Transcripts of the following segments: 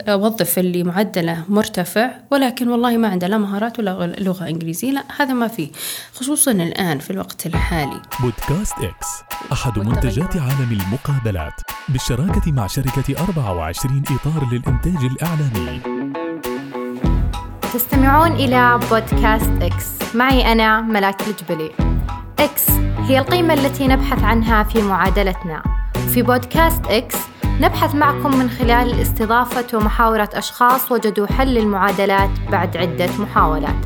أوظف اللي معدله مرتفع ولكن والله ما عنده لا مهارات ولا لغة إنجليزية لا هذا ما فيه خصوصا الآن في الوقت الحالي. بودكاست إكس أحد منتجات عالم المقابلات بالشراكة مع شركة 24 إطار للإنتاج الإعلامي. تستمعون إلى بودكاست إكس. معي أنا ملاك الجبلي. إكس هي القيمة التي نبحث عنها في معادلتنا. في بودكاست إكس نبحث معكم من خلال استضافة ومحاورة أشخاص وجدوا حل للمعادلات بعد عدة محاولات.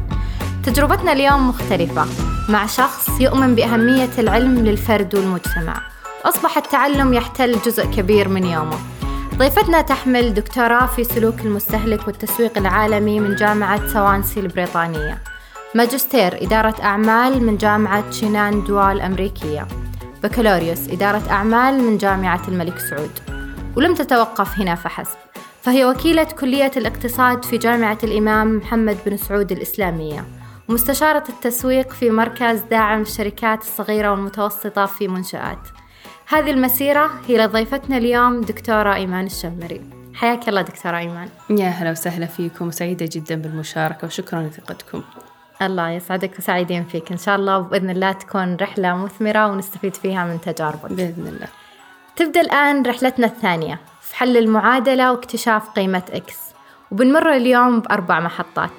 تجربتنا اليوم مختلفة مع شخص يؤمن بأهمية العلم للفرد والمجتمع. أصبح التعلم يحتل جزء كبير من يومه. ضيفتنا تحمل دكتوراه في سلوك المستهلك والتسويق العالمي من جامعة سوانسي البريطانية. ماجستير إدارة أعمال من جامعة شيناندوا الأمريكية. بكالوريوس إدارة أعمال من جامعة الملك سعود. ولم تتوقف هنا فحسب. فهي وكيلة كلية الاقتصاد في جامعة الإمام محمد بن سعود الإسلامية ومستشارة التسويق في مركز داعم الشركات الصغيرة والمتوسطة في منشآت. هذه المسيرة هي لضيفتنا اليوم دكتورة إيمان الشمري. حياك الله دكتورة إيمان. يا هلا وسهلا فيكم وسعيدة جدا بالمشاركة وشكرا لثقتكم. الله يسعدك وسعيدين فيك. إن شاء الله وبإذن الله تكون رحلة مثمرة ونستفيد فيها من تجاربك. بإذن الله. تبدأ الآن رحلتنا الثانية في حل المعادلة واكتشاف قيمة إكس وبنمر اليوم بأربع محطات.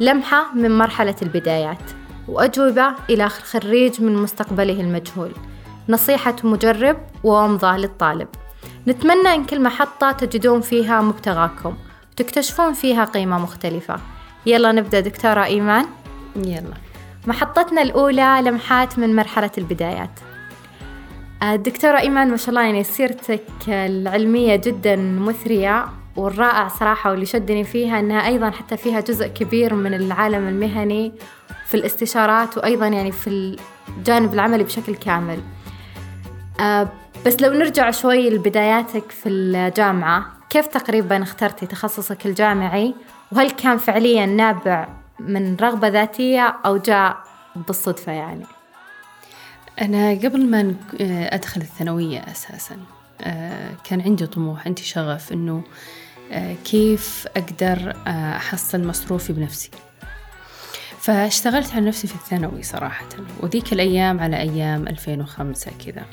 لمحة من مرحلة البدايات وأجوبة إلى خريج من مستقبله المجهول. نصيحة مجرب وومضة للطالب. نتمنى أن كل محطة تجدون فيها مبتغاكم وتكتشفون فيها قيمة مختلفة. يلا نبدأ دكتورة إيمان. يلا. محطتنا الأولى لمحات من مرحلة البدايات. الدكتورة إيمان ما شاء الله يعني سيرتك العلمية جدا مثرية والرائع صراحة واللي شدني فيها أنها أيضا حتى فيها جزء كبير من العالم المهني في الاستشارات وأيضا يعني في الجانب العملي بشكل كامل آه، بس لو نرجع شوي لبداياتك في الجامعة كيف تقريبا اخترتي تخصصك الجامعي وهل كان فعليا نابع من رغبة ذاتية أو جاء بالصدفة يعني؟ أنا قبل ما أدخل الثانوية أساسا آه، كان عندي طموح عندي شغف إنه آه، كيف أقدر آه، أحصل مصروفي بنفسي. فاشتغلت على نفسي في الثانوي صراحة وذيك الأيام على أيام 2005 كذا.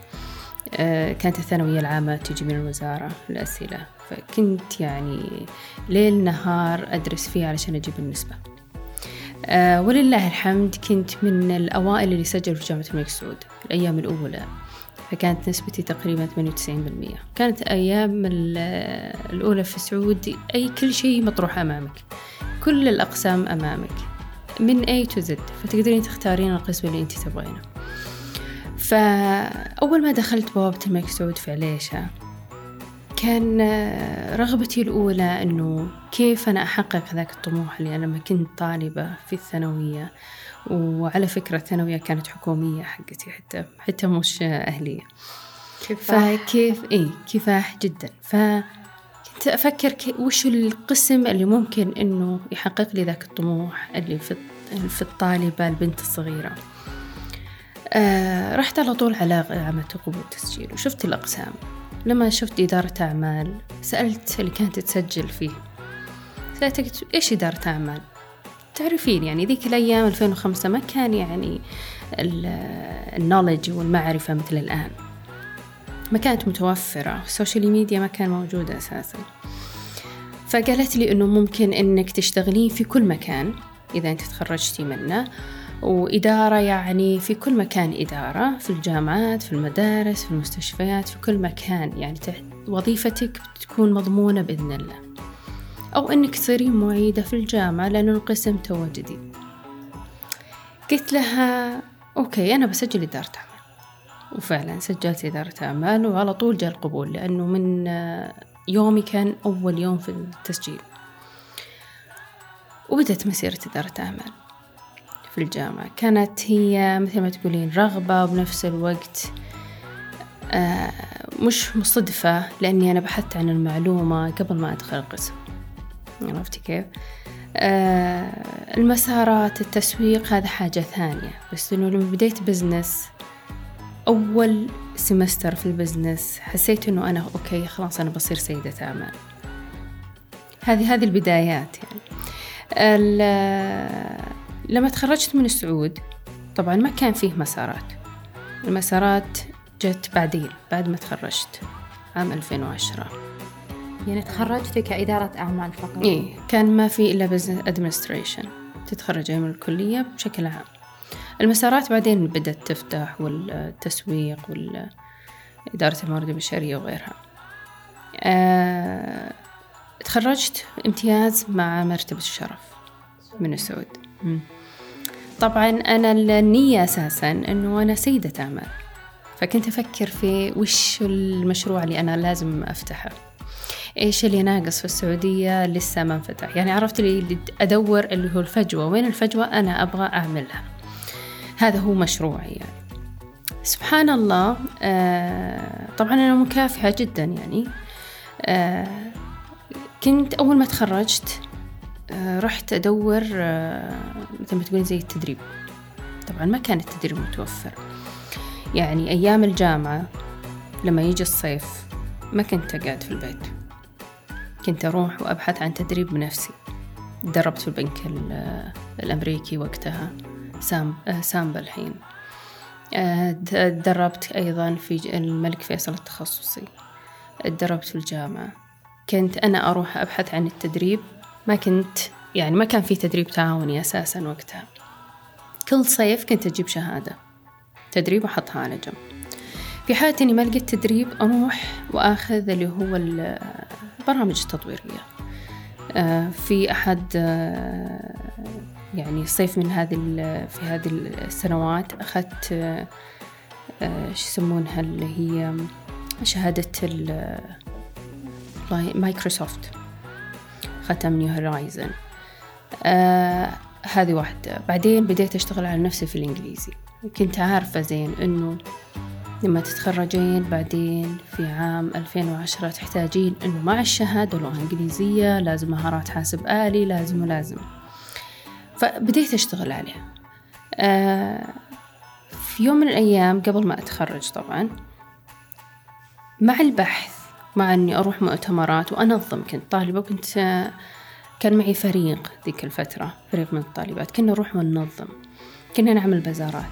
كانت الثانوية العامة تجي من الوزارة الأسئلة فكنت يعني ليل نهار أدرس فيها علشان أجيب النسبة. آه ولله الحمد كنت من الأوائل اللي سجلوا في جامعة الملك سعود الأيام الأولى فكانت نسبتي تقريبا 98% كانت أيام الأولى في سعود أي كل شيء مطروح أمامك كل الأقسام أمامك من A to Z فتقدرين تختارين القسم اللي أنت تبغينه. فأول ما دخلت بوابة الملك سعود في عليشة كان رغبتي الأولى أنه كيف أنا أحقق ذاك الطموح اللي أنا لما كنت طالبة في الثانوية. وعلى فكرة الثانوية كانت حكومية حقتي حتى حتى مش أهلية. كفاح. فكيف؟ إيه كفاح جدا. فكنت أفكر وش القسم اللي ممكن إنه يحقق لي ذاك الطموح اللي في في الطالبة البنت الصغيرة. آه رحت على طول على عمل قبول تسجيل وشفت الأقسام. لما شفت إدارة أعمال سألت اللي كانت تسجل فيه. سألتك إيش إدارة أعمال؟ تعرفين يعني ذيك الأيام 2005 ما كان يعني knowledge ال والمعرفة مثل الآن. ما كانت متوفرة. ال social media ما كان موجودة أساسا. فقالت لي إنه ممكن إنك تشتغلين في كل مكان إذا أنت تخرجتي منه. وإدارة يعني في كل مكان إدارة في الجامعات في المدارس في المستشفيات في كل مكان. يعني وظيفتك تكون مضمونة بإذن الله. أو أنك تصيرين معيدة في الجامعة لأنه القسم تو جديد. قلت لها okay أنا بسجل إدارة أعمال. وفعلا سجلت إدارة أعمال وعلى طول جاء القبول لأنه من يومي كان أول يوم في التسجيل. وبدأت مسيرة إدارة أعمال. في الجامعة. كانت هي مثل ما تقولين رغبة وبنفس الوقت آه، مش مصدفة لأني أنا بحثت عن المعلومة قبل ما أدخل القسم. عرفتي كيف؟ آه، المسارات التسويق هذا حاجة ثانية. بس إنه لما بديت بزنس أول semester في ال business حسيت إنه أنا okay خلاص أنا بصير سيدة أعمال. هذه هذه البدايات يعني. لما تخرجت من السعود طبعا ما كان فيه مسارات. المسارات جت بعدين بعد ما تخرجت عام 2010 يعني تخرجتي كإدارة أعمال فقط؟ إيه كان ما في إلا business administration تتخرجي من الكلية بشكل عام. المسارات بعدين بدأت تفتح والتسويق وإدارة الموارد البشرية وغيرها. أه تخرجت امتياز مع مرتبة الشرف من السعود. طبعا أنا النية أساسا أنه أنا سيدة أعمال فكنت أفكر في وش المشروع اللي أنا لازم أفتحه. إيش اللي ناقص في السعودية لسه ما انفتح. يعني عرفت اللي أدور اللي هو الفجوة. وين الفجوة؟ أنا أبغى أعملها. هذا هو مشروعي يعني. سبحان الله آه طبعا أنا مكافحة جدا يعني. آه كنت أول ما تخرجت رحت أدور آه مثل ما تقولين زي التدريب. طبعا ما كان التدريب متوفر. يعني أيام الجامعة لما يجي الصيف ما كنت أقعد في البيت. كنت أروح وأبحث عن تدريب بنفسي. دربت في البنك الأمريكي وقتها سام سامبا الحين. تدربت أيضا في الملك فيصل التخصصي. تدربت في الجامعة. كنت أنا أروح أبحث عن التدريب ما كنت يعني ما كان في تدريب تعاوني أساسا وقتها. كل صيف كنت أجيب شهادة. تدريب وأحطها على جنب. في حالة إني ما لقيت تدريب أروح وآخذ اللي هو البرامج التطويرية. في أحد يعني صيف من هذه في هذه السنوات أخذت شو يسمونها اللي هي شهادة مايكروسوفت. من New Horizons هذه واحدة. بعدين بديت أشتغل على نفسي في الإنجليزي. كنت عارفة زين إنه لما تتخرجين بعدين في عام 2010 تحتاجين إنه مع الشهادة لغة إنجليزية لازم مهارات حاسب آلي لازم ولازم. فبديت أشتغل عليها آه في يوم من الأيام قبل ما أتخرج طبعا مع البحث مع إني أروح مؤتمرات وأنظم كنت طالبة وكنت كان معي فريق ذيك الفترة فريق من الطالبات كنا نروح وننظم. كنا نعمل بازارات.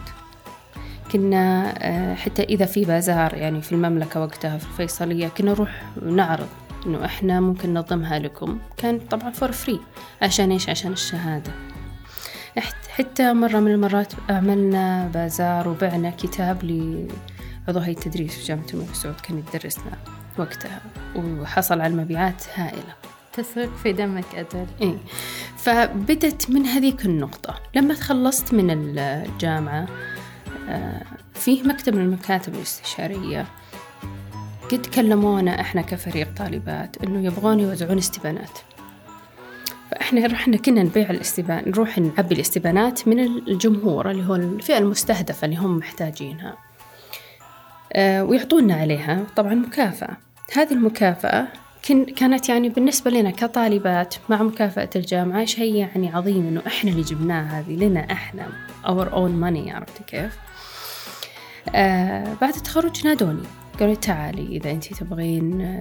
كنا حتى إذا في بازار يعني في المملكة وقتها في الفيصلية كنا نروح نعرض إنه إحنا ممكن ننظمها لكم. كان طبعا for free عشان إيش؟ عشان الشهادة. حتى مرة من المرات عملنا بازار وبعنا كتاب لعضو هيئة التدريس في جامعة الملك سعود كان يدرسنا. وقتها وحصل على مبيعات هائلة. تسرق في دمك أجل. إيه فبدت من هذيك النقطة لما تخلصت من الجامعة فيه مكتب من المكاتب الاستشارية قد كلمونا إحنا كفريق طالبات إنه يبغون يوزعون استبانات. فإحنا رحنا كنا نبيع الاستبان نروح نعبي الاستبانات من الجمهور اللي هو الفئة المستهدفة اللي هم محتاجينها. ويعطونا عليها. طبعا مكافأة. هذه المكافأة كانت يعني بالنسبة لنا كطالبات مع مكافأة الجامعة شيء يعني عظيم إنه إحنا اللي جبناها هذه لنا إحنا our own money عرفتي كيف؟ آه بعد التخرج نادوني. قالوا تعالي إذا أنت تبغين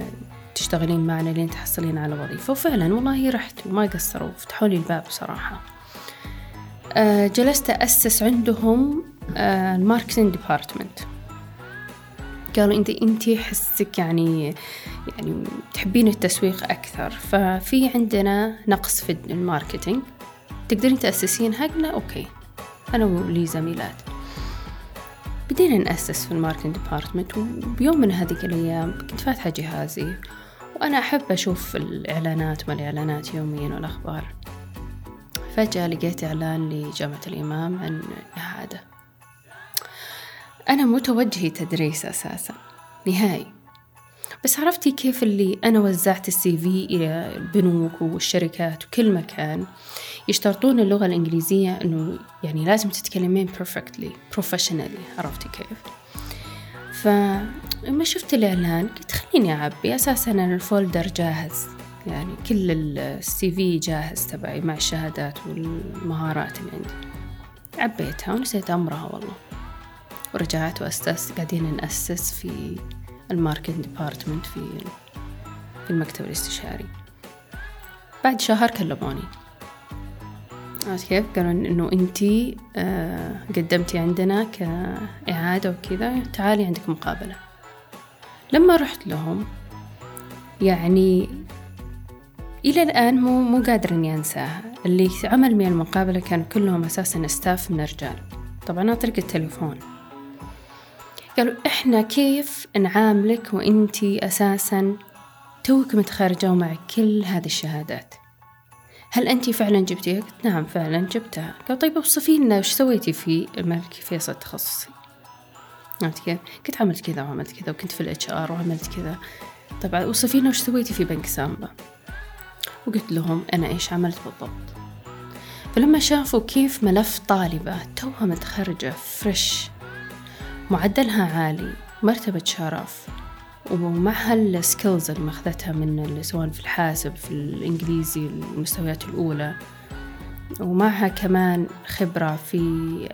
تشتغلين معنا لين تحصلين على وظيفة. وفعلا والله رحت وما قصروا فتحوا لي الباب صراحة آه جلست أسس عندهم آه ال marketing department. قالوا انت انت حسك يعني يعني تحبين التسويق أكثر. ففي عندنا نقص في ال marketing. تقدرين تأسسينها؟ قلنا okay. أنا ولي زميلات. بدينا نأسس في ال marketing department وبيوم من هذيك الأيام كنت فاتحة جهازي وأنا أحب أشوف الإعلانات ما الإعلانات يوميا والأخبار. فجأة لقيت إعلان لجامعة الإمام عن إعادة. أنا مو توجهي تدريس أساسا نهائي. بس عرفتي كيف اللي أنا وزعت السي في إلى البنوك والشركات وكل مكان يشترطون اللغة الإنجليزية إنه يعني لازم تتكلمين perfectly professionally عرفتي كيف؟ فلما شفت الإعلان قلت خليني أعبي أساسا ال folder جاهز. يعني كل ال CV جاهز تبعي مع الشهادات والمهارات اللي عندي. عبيتها ونسيت أمرها والله. ورجعت وأسس قاعدين نأسس في ال marketing department في في المكتب الاستشاري. بعد شهر كلموني. عرفت كيف؟ قالوا إنه أنتي آه قدمتي عندنا كإعادة وكذا تعالي عندك مقابلة. لما رحت لهم يعني إلى الآن مو مو قادرة إني أنساها اللي عمل معي المقابلة كانوا كلهم أساسا ستاف من رجال طبعا عن طريق التليفون. قالوا إحنا كيف نعاملك وإنتي أساسا توك متخرجة ومعك كل هذه الشهادات؟ هل أنت فعلا جبتيها؟ قلت نعم فعلا جبتها. قال طيب أوصفي لنا وش سويتي في الملكي فيصل تخصصي عرفت كيف؟ قلت عملت كذا وعملت كذا وكنت في ال HR وعملت كذا. طبعا أوصفي لنا وش سويتي في بنك سامبا. وقلت لهم أنا إيش عملت بالضبط؟ فلما شافوا كيف ملف طالبة توها متخرجة fresh معدلها عالي مرتبة شرف. ومعها ال skills اللي ماخذتها من سواء في الحاسب في الإنجليزي المستويات الأولى. ومعها كمان خبرة في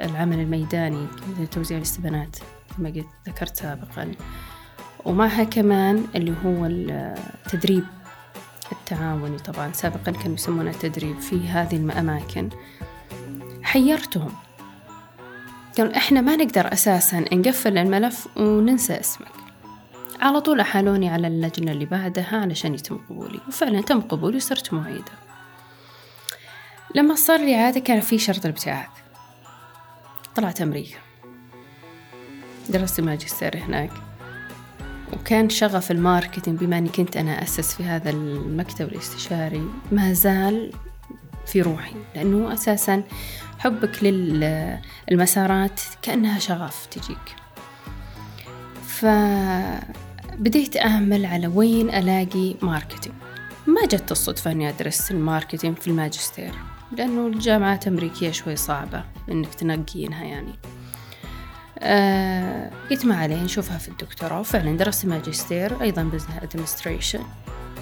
العمل الميداني توزيع الاستبانات كما قلت ذكرت سابقا. ومعها كمان اللي هو التدريب التعاوني. طبعا سابقا كانوا يسمونه التدريب في هذه الأماكن. حيرتهم. قالوا إحنا ما نقدر أساسا نقفل الملف وننسى اسمك. على طول أحالوني على اللجنة اللي بعدها علشان يتم قبولي وفعلا تم قبولي وصرت معيدة. لما صار لي إعادة كان في شرط الابتعاث. طلعت أمريكا. درست ماجستير هناك. وكان شغف ال marketing بما أني كنت أنا أسس في هذا المكتب الاستشاري ما زال في روحي لأنه أساسا حبك للمسارات كأنها شغف تجيك. فبديت أعمل على وين ألاقي marketing ما جت الصدفة أني أدرس ال marketing في الماجستير لأنه الجامعات الأمريكية شوي صعبة إنك تنقينها يعني. آه قلت ما عليه نشوفها في الدكتوراه. وفعلا درست ماجستير أيضا business administration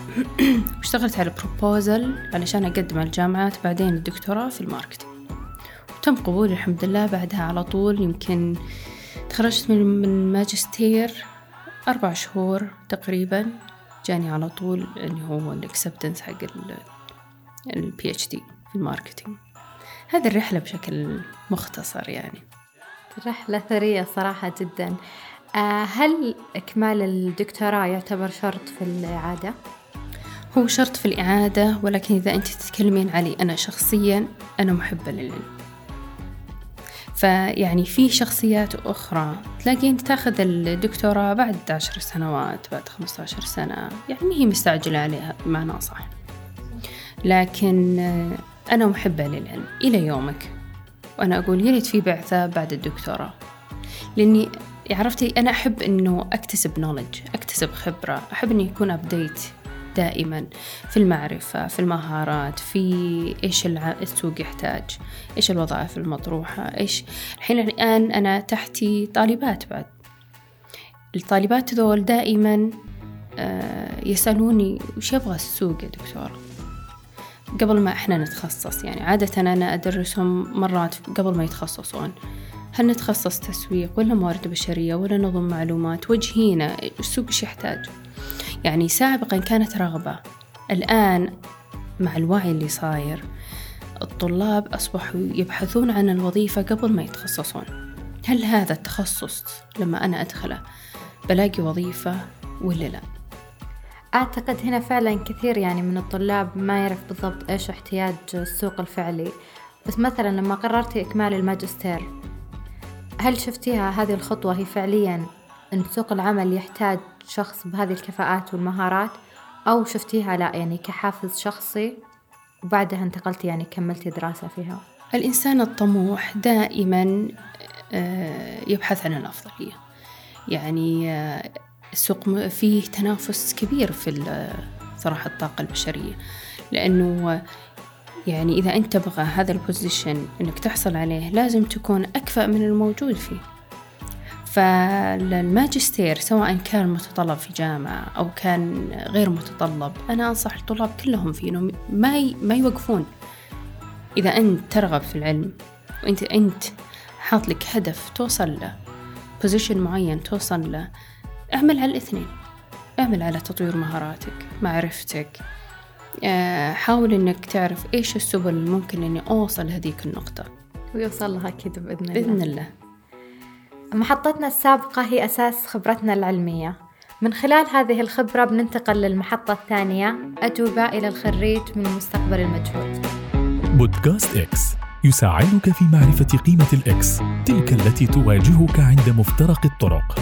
واشتغلت على proposal علشان أقدم على الجامعات بعدين الدكتوراه في ال marketing وتم قبولي الحمد لله بعدها على طول. يمكن تخرجت من الماجستير أربع شهور تقريبا. جاني على طول اللي هو ال acceptance حق ال PhD في ال marketing. هذه الرحلة بشكل مختصر يعني. رحلة ثرية صراحة جدا. آه، هل إكمال الدكتوراه يعتبر شرط في الإعادة؟ هو شرط في الإعادة ولكن إذا أنت تتكلمين علي أنا شخصيا أنا محبة للعلم. فيعني في شخصيات أخرى. تلاقين تاخذ الدكتوراه بعد عشر سنوات بعد خمسة عشر سنة. يعني هي مستعجلة عليها بمعنى أصح. لكن أنا محبة للعلم. إلى يومك. وأنا أقول يا ريت في بعثة بعد الدكتوراه. لأني عرفتي أنا أحب إنه أكتسب نولج أكتسب خبرة. أحب إني يكون أبديت دائما في المعرفة في المهارات في إيش السوق يحتاج إيش الوظائف المطروحة إيش الحين الآن أنا تحتي طالبات بعد. الطالبات ذول دائما آه، يسألوني وش يبغى السوق يا دكتورة قبل ما إحنا نتخصص يعني عادة أنا أدرسهم مرات قبل ما يتخصصون. هل نتخصص تسويق ولا موارد بشرية ولا نظم معلومات؟ وجهينا السوق إيش يحتاج؟ يعني سابقا كانت رغبة. الآن مع الوعي اللي صاير الطلاب أصبحوا يبحثون عن الوظيفة قبل ما يتخصصون. هل هذا التخصص لما أنا أدخله بلاقي وظيفة ولا لا؟ أعتقد هنا فعلا كثير يعني من الطلاب ما يعرف بالضبط إيش احتياج السوق الفعلي. بس مثلا لما قررتي إكمال الماجستير هل شفتيها هذه الخطوة هي فعليا أن سوق العمل يحتاج شخص بهذه الكفاءات والمهارات أو شفتيها لا يعني كحافز شخصي وبعدها انتقلتي يعني كملتي دراسة فيها. الإنسان الطموح دائما آه، يبحث عن الأفضلية. يعني آه، السوق فيه تنافس كبير في صراحة الطاقة البشرية. لأنه يعني إذا أنت تبغى هذا البوزيشن إنك تحصل عليه لازم تكون أكفأ من الموجود فيه. فالماجستير سواء كان متطلب في جامعة أو كان غير متطلب أنا أنصح الطلاب كلهم فيه إنهم ما ما يوقفون. إذا أنت ترغب في العلم وأنت أنت حاط لك هدف توصل له position معين توصل له اعمل على الاثنين. اعمل على تطوير مهاراتك معرفتك. آه، حاول إنك تعرف إيش السبل اللي ممكن إني أوصل لهذيك النقطة. ويوصل لها كذا بإذن الله. بإذن الله. محطتنا السابقة هي أساس خبرتنا العلمية. من خلال هذه الخبرة بننتقل للمحطة الثانية. أجوبة إلى الخريج من المستقبل المجهول. بودكاست إكس يساعدك في معرفة قيمة الإكس تلك التي تواجهك عند مفترق الطرق.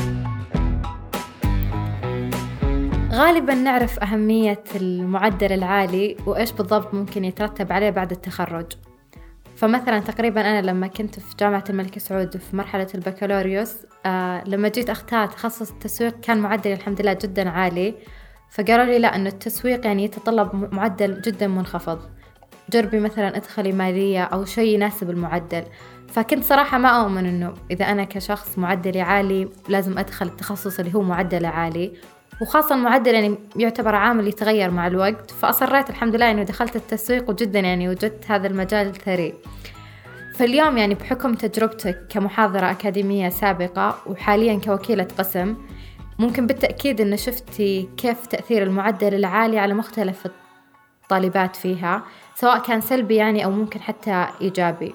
غالبا نعرف أهمية المعدل العالي وإيش بالضبط ممكن يترتب عليه بعد التخرج. فمثلا تقريبا أنا لما كنت في جامعة الملك سعود في مرحلة البكالوريوس آه لما جيت أختار تخصص التسويق كان معدلي الحمد لله جدا عالي. فقالوا لي لا أنه التسويق يعني يتطلب معدل جدا منخفض. جربي مثلا ادخلي مالية أو شيء يناسب المعدل. فكنت صراحة ما أؤمن أنه إذا أنا كشخص معدلي عالي لازم أدخل التخصص اللي هو معدله عالي. وخاصة المعدل يعني يعتبر عامل يتغير مع الوقت فأصريت الحمد لله إنه دخلت التسويق وجدا يعني وجدت هذا المجال ثري. فاليوم يعني بحكم تجربتك كمحاضرة أكاديمية سابقة وحاليا كوكيلة قسم ممكن بالتأكيد أن شفتي كيف تأثير المعدل العالي على مختلف الطالبات فيها سواء كان سلبي يعني أو ممكن حتى إيجابي.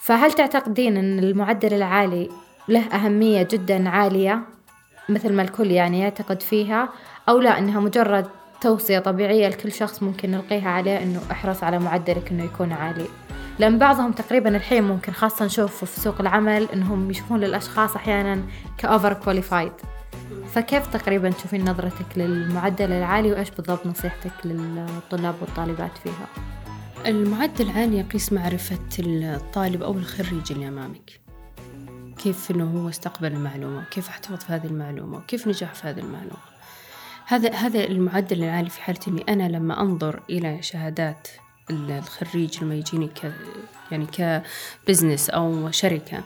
فهل تعتقدين أن المعدل العالي له أهمية جدا عالية؟ مثل ما الكل يعني يعتقد فيها أو لا إنها مجرد توصية طبيعية لكل شخص ممكن نلقيها عليه إنه احرص على معدلك إنه يكون عالي. لأن بعضهم تقريبا الحين ممكن خاصة نشوف في سوق العمل إنهم يشوفون للأشخاص أحيانا كأوفر كواليفايد فكيف تقريبا تشوفين نظرتك للمعدل العالي وإيش بالضبط نصيحتك للطلاب والطالبات فيها؟ المعدل العالي يقيس معرفة الطالب أو الخريج اللي أمامك. كيف إنه هو استقبل المعلومة وكيف أحتفظ في هذه المعلومة وكيف نجح في هذه المعلومة. هذا هذا المعدل العالي في حالة إني أنا لما أنظر إلى شهادات الخريج لما يجيني ك يعني كبزنس أو شركة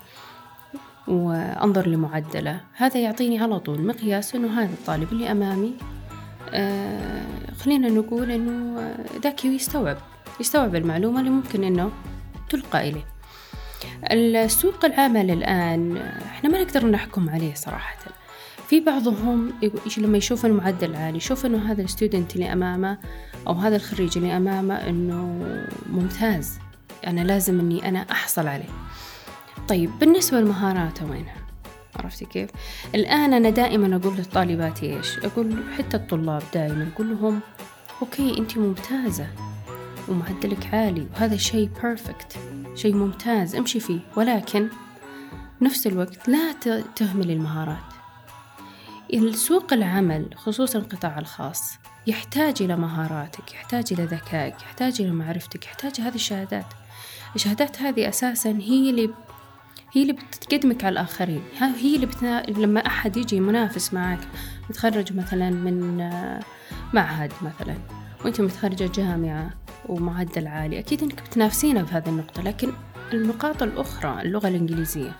وأنظر لمعدلة هذا يعطيني على طول مقياس إنه هذا الطالب اللي أمامي آه خلينا نقول إنه ذكي ويستوعب يستوعب المعلومة اللي ممكن إنه تلقى إليه. السوق العمل الآن إحنا ما نقدر نحكم عليه صراحة. في بعضهم لما يشوف المعدل العالي يشوف إنه هذا الستودنت اللي أمامه أو هذا الخريج اللي أمامه إنه ممتاز. أنا لازم إني أنا أحصل عليه. طيب بالنسبة للمهارات وينها؟ عرفتي كيف؟ الآن أنا دائما أقول لطالباتي إيش؟ أقول حتى الطلاب دائما أقول لهم okay أنت ممتازة ومعدلك عالي وهذا شيء perfect شيء ممتاز امشي فيه. ولكن نفس الوقت لا تهمل المهارات. السوق العمل خصوصا القطاع الخاص يحتاج إلى مهاراتك يحتاج إلى ذكائك يحتاج إلى معرفتك يحتاج هذه الشهادات. الشهادات هذه أساسا هي اللي هي اللي بتقدمك على الآخرين. هي اللي بتنا... لما أحد يجي منافس معك متخرج مثلا من معهد مثلا وأنت متخرجة جامعة ومعدل عالي. أكيد أنك بتنافسينا بهذه النقطة لكن النقاط الأخرى اللغة الإنجليزية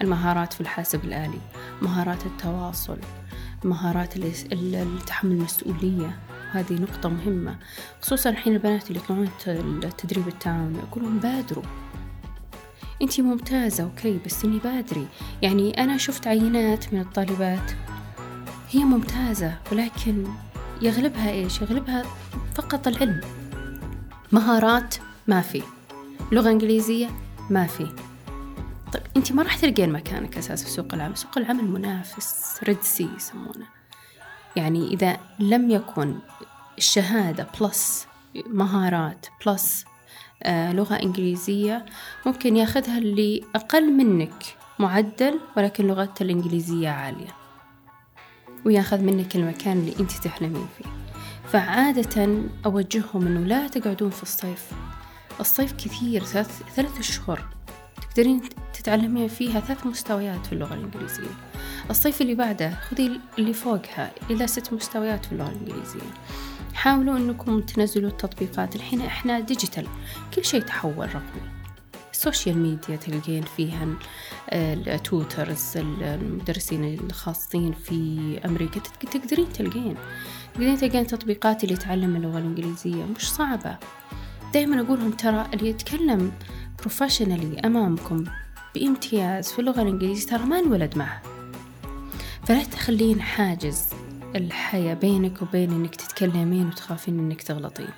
المهارات في الحاسب الآلي مهارات التواصل مهارات التحمل المسؤولية هذه نقطة مهمة. خصوصا الحين البنات اللي يطلعون التدريب التعاوني أقول لهم بادروا. أنتي ممتازة أوكي بس إني بادري. يعني أنا شفت عينات من الطالبات هي ممتازة ولكن يغلبها إيش؟ يغلبها فقط العلم. مهارات ما في. لغة إنجليزية ما في. طيب أنت ما راح تلقين مكانك أساس في سوق العمل. سوق العمل منافس red sea يسمونه. يعني إذا لم يكن الشهادة plus مهارات plus آه لغة إنجليزية ممكن ياخذها اللي أقل منك معدل ولكن لغته الإنجليزية عالية. وياخذ منك المكان اللي أنت تحلمين فيه. فعادة أوجههم أنه لا تقعدون في الصيف. الصيف كثير ثلاث, ثلاث أشهر. تقدرين تتعلمين فيها ثلاث مستويات في اللغة الإنجليزية. الصيف اللي بعده خذي اللي فوقها إلى ست مستويات في اللغة الإنجليزية. حاولوا أنكم تنزلوا التطبيقات. الحين إحنا digital كل شيء تحول رقمي. ال social media تلقين فيها ال tutors المدرسين الخاصين في أمريكا تقدرين تلقين تقدرين تلقين تطبيقات اللي تعلم اللغة الإنجليزية مش صعبة. دائما أقولهم ترى اللي يتكلم بروفيشنالي أمامكم بامتياز في اللغة الإنجليزية ترى ما انولد معه. فلا تخلين حاجز الحياة بينك وبين إنك تتكلمين وتخافين إنك تغلطين.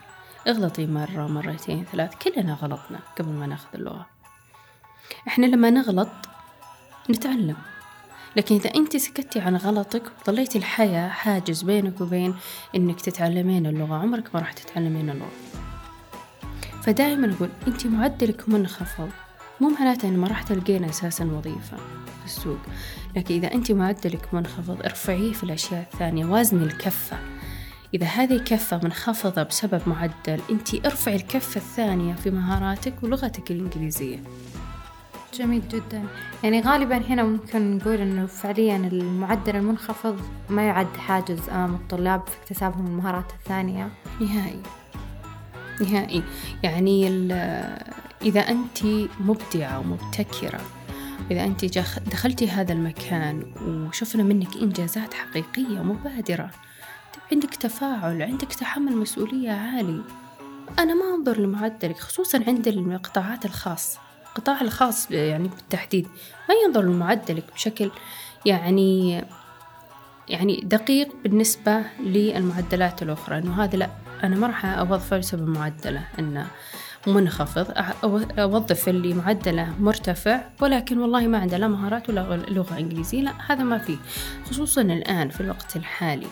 اغلطي مرة مرتين ثلاث كلنا غلطنا قبل ما ناخذ اللغة. إحنا لما نغلط نتعلم. لكن إذا أنت سكتي عن غلطك وظليتي الحياة حاجز بينك وبين إنك تتعلمين اللغة عمرك ما راح تتعلمين اللغة. فدائما أقول أنت معدلك منخفض مو معناته إن ما راح تلقين أساسا وظيفة في السوق. لكن إذا أنت معدلك منخفض ارفعيه في الأشياء الثانية وازني الكفة. إذا هذه كفة منخفضة بسبب معدل أنت ارفعي الكفة الثانية في مهاراتك ولغتك الإنجليزية. جميل جدا. يعني غالبا هنا ممكن نقول إنه فعليا المعدل المنخفض ما يعد حاجز امام الطلاب في اكتسابهم المهارات الثانية. نهائي. نهائي. يعني إذا أنت مبدعة ومبتكرة إذا أنت دخلتي هذا المكان وشفنا منك إنجازات حقيقية مبادرة عندك تفاعل عندك تحمل مسؤولية عالي أنا ما أنظر لمعدلك خصوصا عند القطاعات الخاص القطاع الخاص يعني بالتحديد ما ينظر لمعدلك بشكل يعني يعني دقيق بالنسبة للمعدلات الأخرى إنه هذا لا أنا ما راح أوظفه بسبب معدله إنه منخفض أوظف اللي معدله مرتفع ولكن والله ما عنده لا مهارات ولا لغة إنجليزية لا هذا ما فيه خصوصا الآن في الوقت الحالي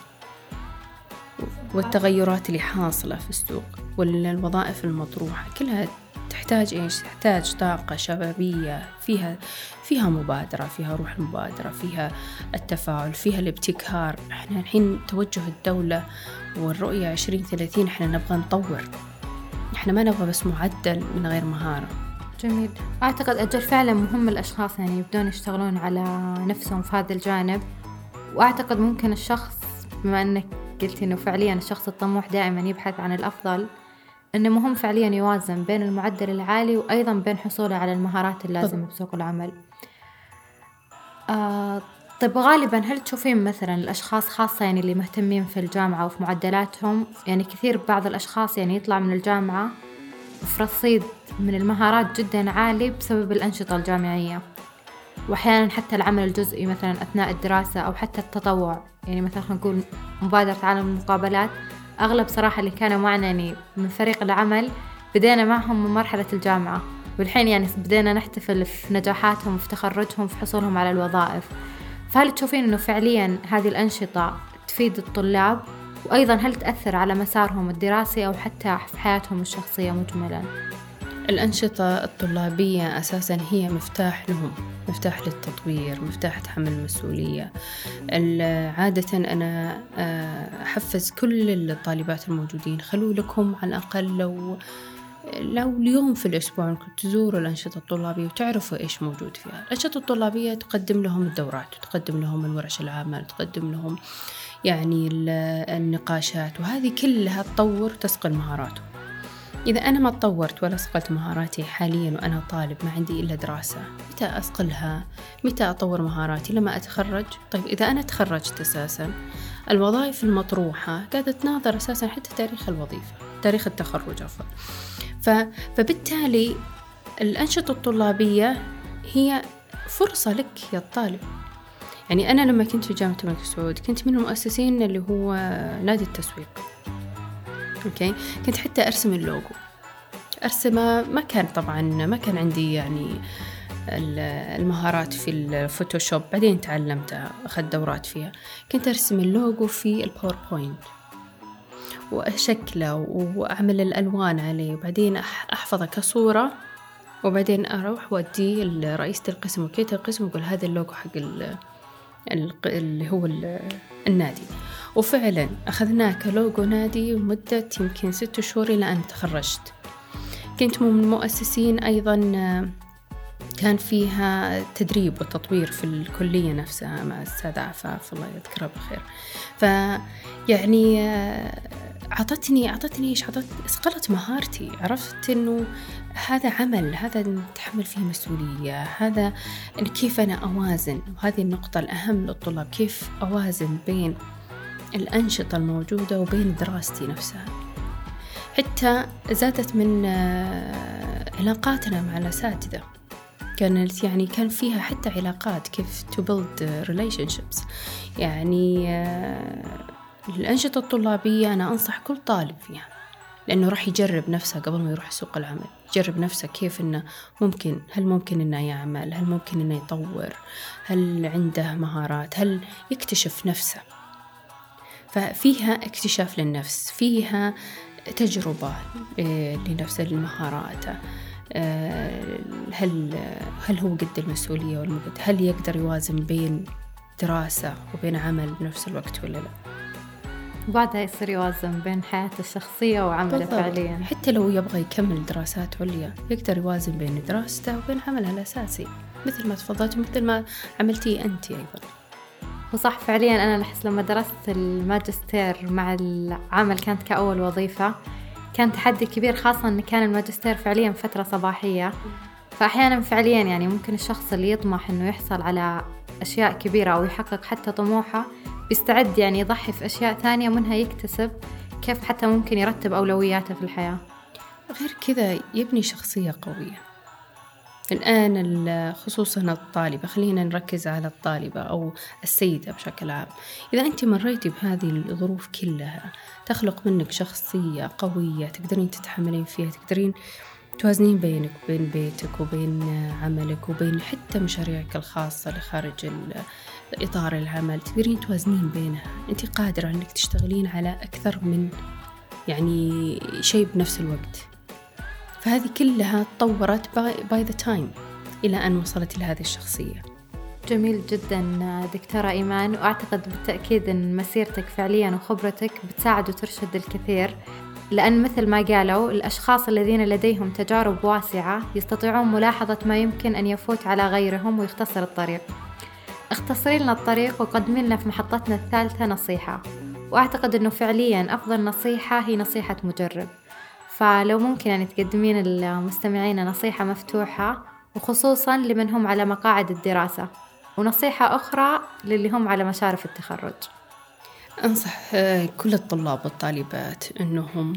والتغيرات اللي حاصلة في السوق والوظائف المطروحة كلها تحتاج إيش؟ تحتاج طاقة شبابية فيها فيها مبادرة، فيها روح المبادرة، فيها التفاعل، فيها الابتكار، إحنا الحين توجه والرؤية عشرين ثلاثين إحنا نبغى نطور. إحنا ما نبغى بس معدل من غير مهارة. جميل. أعتقد أجل فعلا مهم الأشخاص يعني يبدون يشتغلون على نفسهم في هذا الجانب. وأعتقد ممكن الشخص بما أنك قلت أنه فعليا الشخص الطموح دائما يبحث عن الأفضل أنه مهم فعليا يوازن بين المعدل العالي وأيضا بين حصوله على المهارات اللازمة بسوق العمل. آه طيب غالبا هل تشوفين مثلا الأشخاص خاصة يعني اللي مهتمين في الجامعة وفي معدلاتهم؟ يعني كثير بعض الأشخاص يعني يطلع من الجامعة في رصيد من المهارات جدا عالي بسبب الأنشطة الجامعية. وأحيانا حتى العمل الجزئي مثلا أثناء الدراسة أو حتى التطوع. يعني مثلا نقول مبادرة عالم المقابلات. أغلب صراحة اللي كانوا معنا يعني من فريق العمل بدينا معهم من مرحلة الجامعة والحين يعني بدينا نحتفل في نجاحاتهم وفي تخرجهم في حصولهم على الوظائف فهل تشوفين أنه فعليا هذه الأنشطة تفيد الطلاب وأيضا هل تأثر على مسارهم الدراسي أو حتى في حياتهم الشخصية مجملا؟ الأنشطة الطلابية أساسا هي مفتاح لهم مفتاح للتطوير مفتاح تحمل المسؤولية. عادة أنا آه، أحفز كل الطالبات الموجودين خلوا لكم على الأقل لو لو اليوم في الأسبوع أنكم تزوروا الأنشطة الطلابية وتعرفوا إيش موجود فيها. الأنشطة الطلابية تقدم لهم الدورات وتقدم لهم الورش العامة وتقدم لهم يعني النقاشات وهذه كلها تطور تسقل مهاراتهم. إذا أنا ما تطورت ولا صقلت مهاراتي حاليا وأنا طالب ما عندي إلا دراسة متى أصقلها؟ متى أطور مهاراتي؟ لما أتخرج؟ طيب إذا أنا تخرجت أساسا الوظائف المطروحة قاعدة تناظر أساسا حتى تاريخ الوظيفة تاريخ التخرج عفوا. فبالتالي الأنشطة الطلابية هي فرصة لك يا الطالب. يعني أنا لما كنت في جامعة الملك سعود كنت من المؤسسين اللي هو نادي التسويق. okay. كنت حتى أرسم اللوجو. أرسمه ما كان طبعا ما كان عندي يعني المهارات في ال Photoshop. بعدين تعلمتها أخذت دورات فيها. كنت أرسم اللوجو في ال PowerPoint وأشكله وأعمل الألوان عليه. وبعدين أحفظه كصورة. وبعدين أروح وأديه لرئيسة القسم. وكيلة القسم وأقول هذا اللوجو حق اللي هو النادي. وفعلا أخذناه كلوجو نادي مدة يمكن ست شهور إلى أن تخرجت. كنت من المؤسسين أيضا كان فيها تدريب وتطوير في الكلية نفسها مع الأستاذ عفاف الله يذكره بخير فيعني أعطتني أعطتني إيش؟ أعطت اسقلت مهارتي. عرفت إنه هذا عمل هذا نتحمل فيه مسؤولية هذا كيف أنا أوازن. وهذه النقطة الأهم للطلاب كيف أوازن بين الأنشطة الموجودة وبين دراستي نفسها. حتى زادت من آه، علاقاتنا مع الأساتذة. كانت يعني كان فيها حتى علاقات كيف to build relationships. يعني آه، الأنشطة الطلابية أنا أنصح كل طالب فيها لأنه راح يجرب نفسه قبل ما يروح سوق العمل. يجرب نفسه كيف إنه ممكن هل ممكن إنه يعمل؟ هل ممكن إنه يطور؟ هل عنده مهارات؟ هل يكتشف نفسه؟ ففيها اكتشاف للنفس فيها تجربة آه، لنفس المهارات آه، هل هل هو قد المسؤولية ولا قد هل يقدر يوازن بين دراسة وبين عمل بنفس الوقت ولا لا؟ وبعدها يصير يوازن بين حياته الشخصية وعمله فعليا. حتى لو يبغى يكمل دراسات عليا يقدر يوازن بين دراسته وبين عمله الأساسي مثل ما تفضلت مثل ما عملتي أنت أيضا. وصح فعليا أنا أحس لما درست الماجستير مع العمل كانت كأول وظيفة كان تحدي كبير خاصة أن كان الماجستير فعليا فترة صباحية. فأحيانا فعليا يعني ممكن الشخص اللي يطمح أنه يحصل على أشياء كبيرة أو يحقق حتى طموحه بيستعد يعني يضحي في أشياء ثانية منها يكتسب كيف حتى ممكن يرتب أولوياته في الحياة. غير كذا يبني شخصية قوية. الآن خصوصا الطالبة خلينا نركز على الطالبة أو السيدة بشكل عام. إذا أنت مريتي بهذه الظروف كلها تخلق منك شخصية قوية تقدرين تتحملين فيها تقدرين توازنين بينك وبين بيتك وبين عملك وبين حتى مشاريعك الخاصة لخارج إطار العمل تقدرين توازنين بينها. أنت قادرة أنك تشتغلين على أكثر من يعني شيء بنفس الوقت. فهذه كلها تطورت by the time إلى أن وصلت لهذه الشخصية. جميل جدا دكتورة إيمان وأعتقد بالتأكيد أن مسيرتك فعليا وخبرتك بتساعد وترشد الكثير. لأن مثل ما قالوا الأشخاص الذين لديهم تجارب واسعة يستطيعون ملاحظة ما يمكن أن يفوت على غيرهم ويختصر الطريق. اختصري لنا الطريق وقدمي لنا في محطتنا الثالثة نصيحة. وأعتقد أنه فعليا أفضل نصيحة هي نصيحة مجرب. فلو ممكن يعني تقدمين المستمعين نصيحة مفتوحة وخصوصا لمن هم على مقاعد الدراسة ونصيحة أخرى للي هم على مشارف التخرج. أنصح آه، كل الطلاب والطالبات أنهم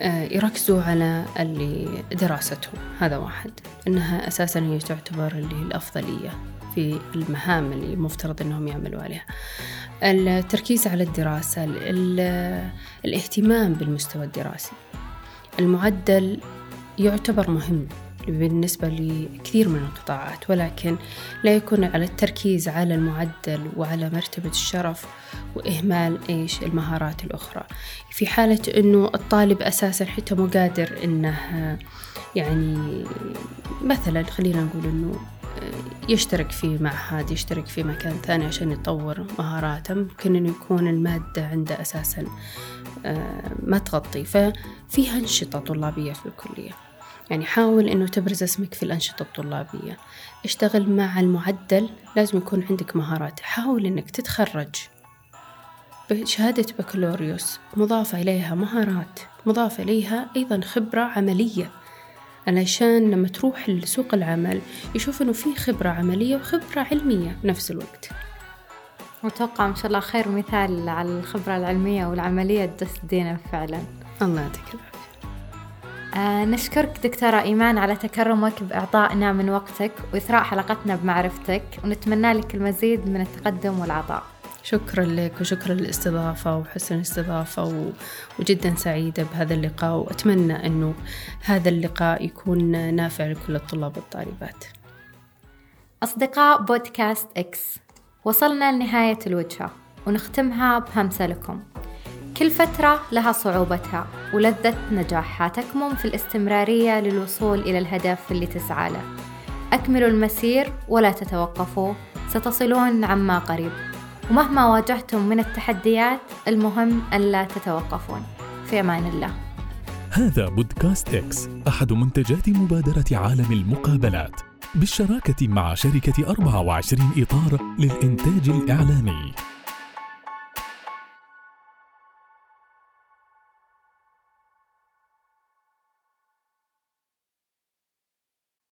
آه، يركزوا على اللي دراستهم. هذا واحد. إنها أساسا هي تعتبر اللي الأفضلية في المهام اللي مفترض أنهم يعملوا عليها. التركيز على الدراسة الاهتمام بالمستوى الدراسي. المعدل يعتبر مهم بالنسبة لكثير من القطاعات ولكن لا يكون على التركيز على المعدل وعلى مرتبة الشرف وإهمال إيش؟ المهارات الأخرى. في حالة أنه الطالب أساسا حتى مو قادر أنه يعني مثلا خلينا نقول أنه يشترك في معهد يشترك في مكان ثاني عشان يطور مهاراته ممكن أنه يكون المادة عنده أساسا آه، ما تغطي ففيها أنشطة طلابية في الكلية. يعني حاول أنه تبرز اسمك في الأنشطة الطلابية. اشتغل مع المعدل لازم يكون عندك مهارات. حاول أنك تتخرج بشهادة بكالوريوس مضافة إليها مهارات مضافة إليها أيضا خبرة عملية. علشان لما تروح لسوق العمل يشوف إنه في خبرة عملية وخبرة علمية بنفس الوقت. وأتوقع إن شاء الله خير مثال على الخبرة العلمية والعملية تدس دينا فعلا. الله يعطيك العافية. آه نشكرك دكتورة إيمان على تكرمك بإعطائنا من وقتك وإثراء حلقتنا بمعرفتك ونتمنى لك المزيد من التقدم والعطاء. شكرا لك وشكرا للاستضافة وحسن الاستضافة و... وجدا سعيدة بهذا اللقاء وأتمنى أنه هذا اللقاء يكون نافع لكل الطلاب والطالبات. أصدقاء بودكاست إكس. وصلنا لنهاية الوجهة ونختمها بهمسة لكم. كل فترة لها صعوبتها ولذة نجاحها تكمن في الاستمرارية للوصول إلى الهدف اللي تسعى له. أكملوا المسير ولا تتوقفوا ستصلون عما قريب. ومهما واجهتم من التحديات المهم ألا تتوقفون. في أمان الله. هذا بودكاست إكس أحد منتجات مبادرة عالم المقابلات. بالشراكة مع شركة 24 إطار للإنتاج الإعلامي.